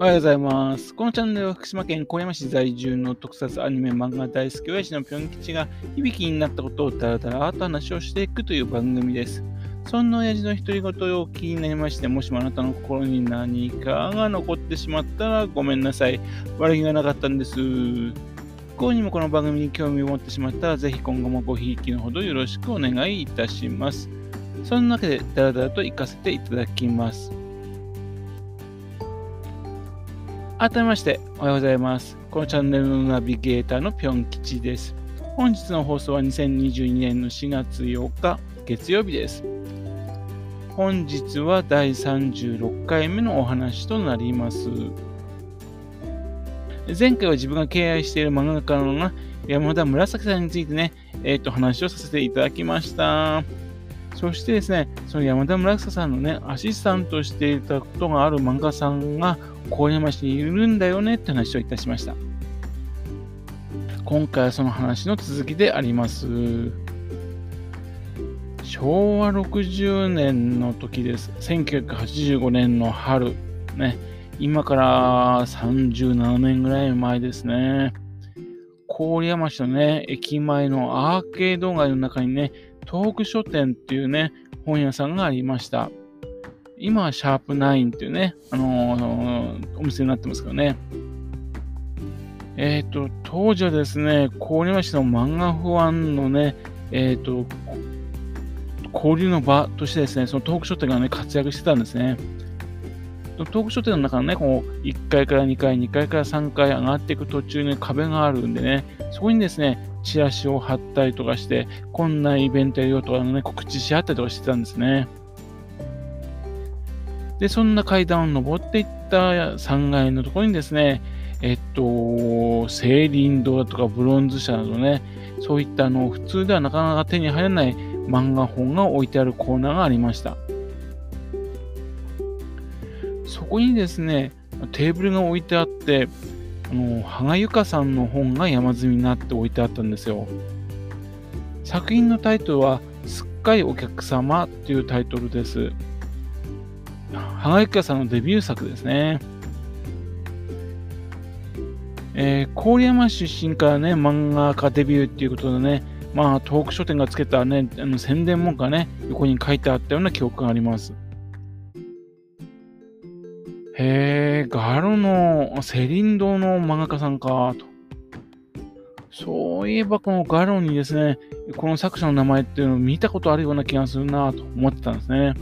おはようございます。このチャンネルは福島県小山市在住の特撮アニメ漫画大好き親父のぴょん吉が響きになったことをだらだらと話をしていくという番組です。そんな親父の独り言を気になりまして、もしもあなたの心に何かが残ってしまったらごめんなさい。悪気がなかったんです。不幸にもこの番組に興味を持ってしまったら、ぜひ今後もごひいきのほどよろしくお願いいたします。そんなわけで、だらだらと行かせていただきます。改めまして、おはようございます。このチャンネルのナビゲーターのぴょん吉です。本日の放送は2022年の4月8日、月曜日です。本日は第36回目のお話となります。前回は自分が敬愛している漫画家の山田紫さんについてね、えっ、ー、と、話をさせていただきました。そしてですね、その山田紫さんのね、アシスタントしていたことがある漫画さんが郡山市にいるんだよねって話をいたしました。今回はその話の続きであります。昭和60年の時です。1985年の春。ね。今から37年ぐらい前ですね。郡山市のね、駅前のアーケード街の中にね、東北書店っていうね、本屋さんがありました。今はシャープナインっていうね、あのー、お店になってますけどね。えっ、ー、と、当時はですね、郡山市の漫画不安のね、えっ、ー、と、交流の場としてですね、その東北書店がね、活躍してたんですね。東北書店の中のね、こう、1階から2階、2階から3階上がっていく途中に壁があるんでね、そこにですね、チラシを貼ったりとかして、こんなイベントやるよとかのね、告知し合ったりとかしてたんですね。で、そんな階段を登っていった3階のところにですね、えっと、青林堂だとかブロンズ社などね、そういったあの普通ではなかなか手に入らない漫画本が置いてあるコーナーがありました。そこにですね、テーブルが置いてあって、あの、羽賀由香さんの本が山積みになって置いてあったんですよ。作品のタイトルは、すっかりお客様っていうタイトルです。羽賀由香さんのデビュー作ですね。えー、郡山出身からね、漫画家デビューっていうことでね、まあ、東北書店がつけたね、あの宣伝文句がね、横に書いてあったような記憶があります。へえ、ガロのセリン堂の漫画家さんか、と。そういえばこのガロにですね、この作者の名前っていうのを見たことあるような気がするなと思ってたんですね。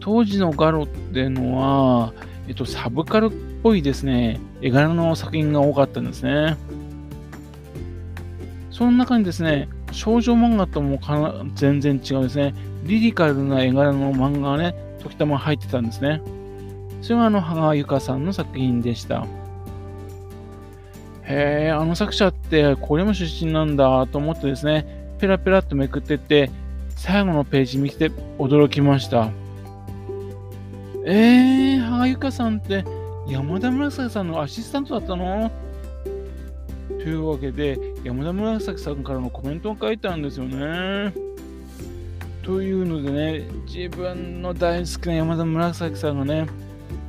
当時のガロっていうのは、えっと、サブカルっぽいですね、絵柄の作品が多かったんですね。その中にですね、少女漫画とも全然違うですね、リリカルな絵柄の漫画がね、時たま入ってたんですね。それはあの、羽賀由香さんの作品でした。へえ、あの作者ってこれも出身なんだと思ってですね、ペラペラっとめくってって、最後のページ見て驚きました。えー、羽賀由香さんって山田紫さんのアシスタントだったの？というわけで、山田紫さんからのコメントを書いたんですよね。というのでね、自分の大好きな山田紫さんがね、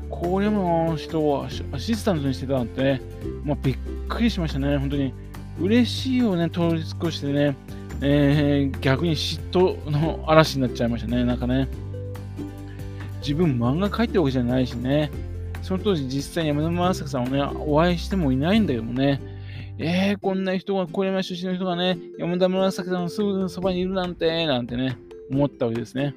郡山の人をアシスタントにしてたなんてね、まあ、びっくりしましたね、本当に。嬉しいをね、通り越してね、えー、逆に嫉妬の嵐になっちゃいましたね、なんかね。自分漫画描いてるわけじゃないしね、その当時実際に山田正さんをね、お会いしてもいないんだけどもね、えー、こんな人が、小山出身の人がね、山田紫さんのすぐそばにいるなんて、なんてね、思ったわけですね。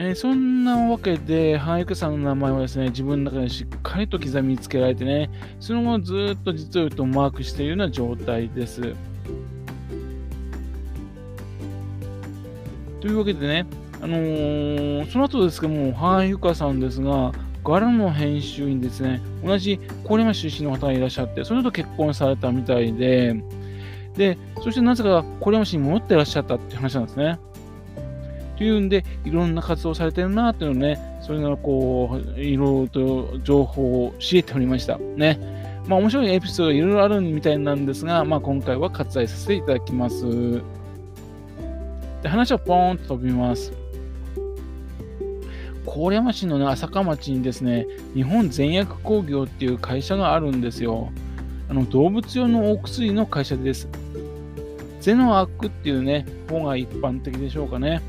えー、そんなわけで、ハイクさんの名前はですね、自分の中でしっかりと刻みつけられてね、その後ずっと実を言うとマークしているような状態です。というわけでね、あのー、その後ですけども、母ゆかさんですが、ガラの編集にですね、同じ郡山出身の方がいらっしゃって、その後結婚されたみたいで、で、そしてなぜか郡山市に戻ってらっしゃったっていう話なんですね。というんで、いろんな活動されてるなっていうのをね、それがこう、いろいろと情報を知れておりました。ね。まあ面白いエピソードいろいろあるみたいなんですが、まあ今回は割愛させていただきます。で話はポーンと飛びます。郡山市の、ね、朝霞町にですね、日本全薬工業っていう会社があるんですよ。あの動物用のお薬の会社です。ゼノアックっていうね、方が一般的でしょうかね。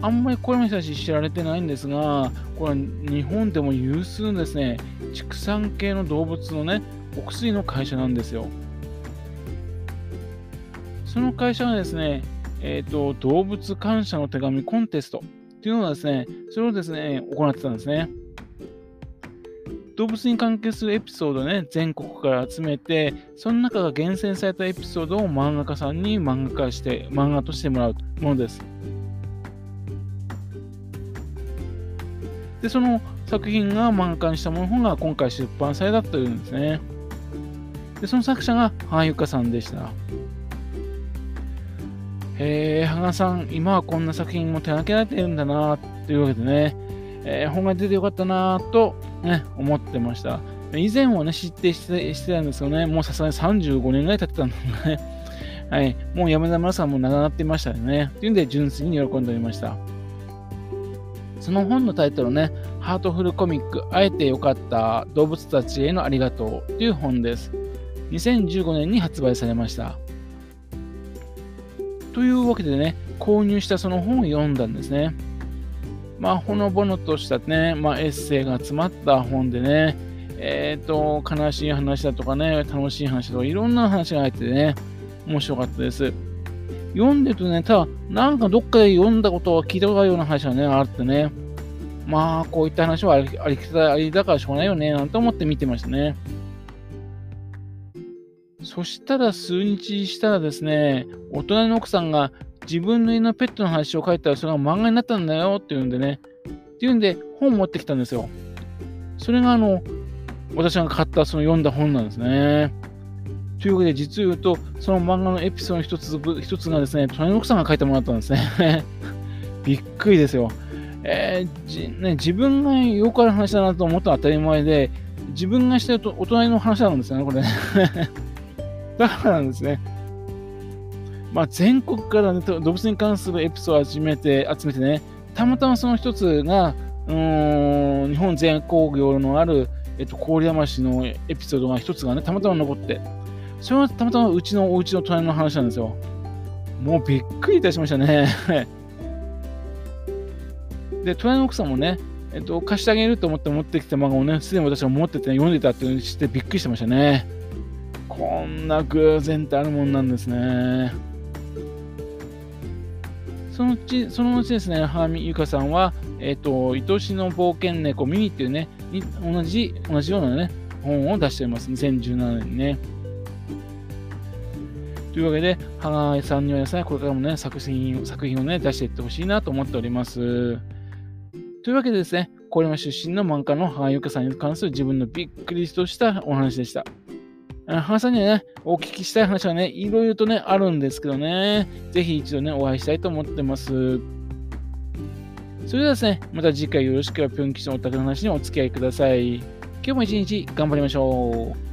あんまりこれも人たち知られてないんですが、これは日本でも有数のですね、畜産系の動物のね、お薬の会社なんですよ。その会社がですね、えっ、ー、と、動物感謝の手紙コンテストっていうのはですね、それをですね、行ってたんですね。動物に関係するエピソードをね、全国から集めて、その中が厳選されたエピソードを漫画家さんに漫画化して、漫画としてもらうものです。で、その作品が漫画化にしたものが今回出版されたというんですね。で、その作者が羽ゆかさんでした。えー、羽賀さん、今はこんな作品も手掛けられてるんだな、というわけでね、えー、本が出てよかったな、と、ね、思ってました。以前はね、知ってしてしてたんですよね、もうさすがに35年ぐらい経ってたんだね。はい、もう山田村さんも長なっていましたよね。というんで、純粋に喜んでおりました。その本のタイトルね、ハートフルコミック、会えてよかった動物たちへのありがとうという本です。2015年に発売されました。というわけでね、購入したその本を読んだんですね。まあ、ほのぼのとしたね、まあ、エッセイが詰まった本でね、えっ、ー、と、悲しい話だとかね、楽しい話とか、いろんな話が入っててね、面白かったです。読んでるとね、ただ、なんかどっかで読んだことは聞いたことあるような話がね、あってね、まあ、こういった話はありありありだからしょうがないよね、なんて思って見てましたね。そしたら数日したらですね、大人の奥さんが自分の家のペットの話を書いたらそれが漫画になったんだよっていうんでね、っていうんで本を持ってきたんですよ。それがあの、私が買ったその読んだ本なんですね。というわけで、実を言うと、その漫画のエピソード一つ一つがですね、隣の奥さんが書いてもらったんですね。びっくりですよ。えーね、自分がよくある話だなと思ったら当たり前で、自分がしてるとお隣の話なんですよね、これ。だからなんですね。まあ、全国から、ね、動物に関するエピソードを集めて、集めてね、たまたまその一つが、うん日本全工業のある、えっと、郡山市のエピソードが一つがね、たまたま残って、それはたまたまうちのお家の隣の話なんですよ。もうびっくりいたしましたね。で、隣の奥さんもね、えっと、貸してあげると思って持ってきた漫画をね、すでに私は持ってて、読んでたって知ってびっくりしてましたね。こんな偶然ってあるもんなんですね。そのうち、そのうちですね、はみゆかさんは、えっ、と、愛しの冒険猫ミニっていうね、同じ、同じようなね、本を出しています。2017年にね。というわけで、羽賀さんにはですね、これからもね、作品作品をね、出していってほしいなと思っております。というわけでですね、これは出身の漫画の羽賀由香さんに関する自分のびっくりとしたお話でした。母さんにはね、お聞きしたい話はね、いろいろとね、あるんですけどね、ぜひ一度ね、お会いしたいと思ってます。それではですね、また次回よろしくはぴょん吉のお宅の話にお付き合いください。今日も一日頑張りましょう。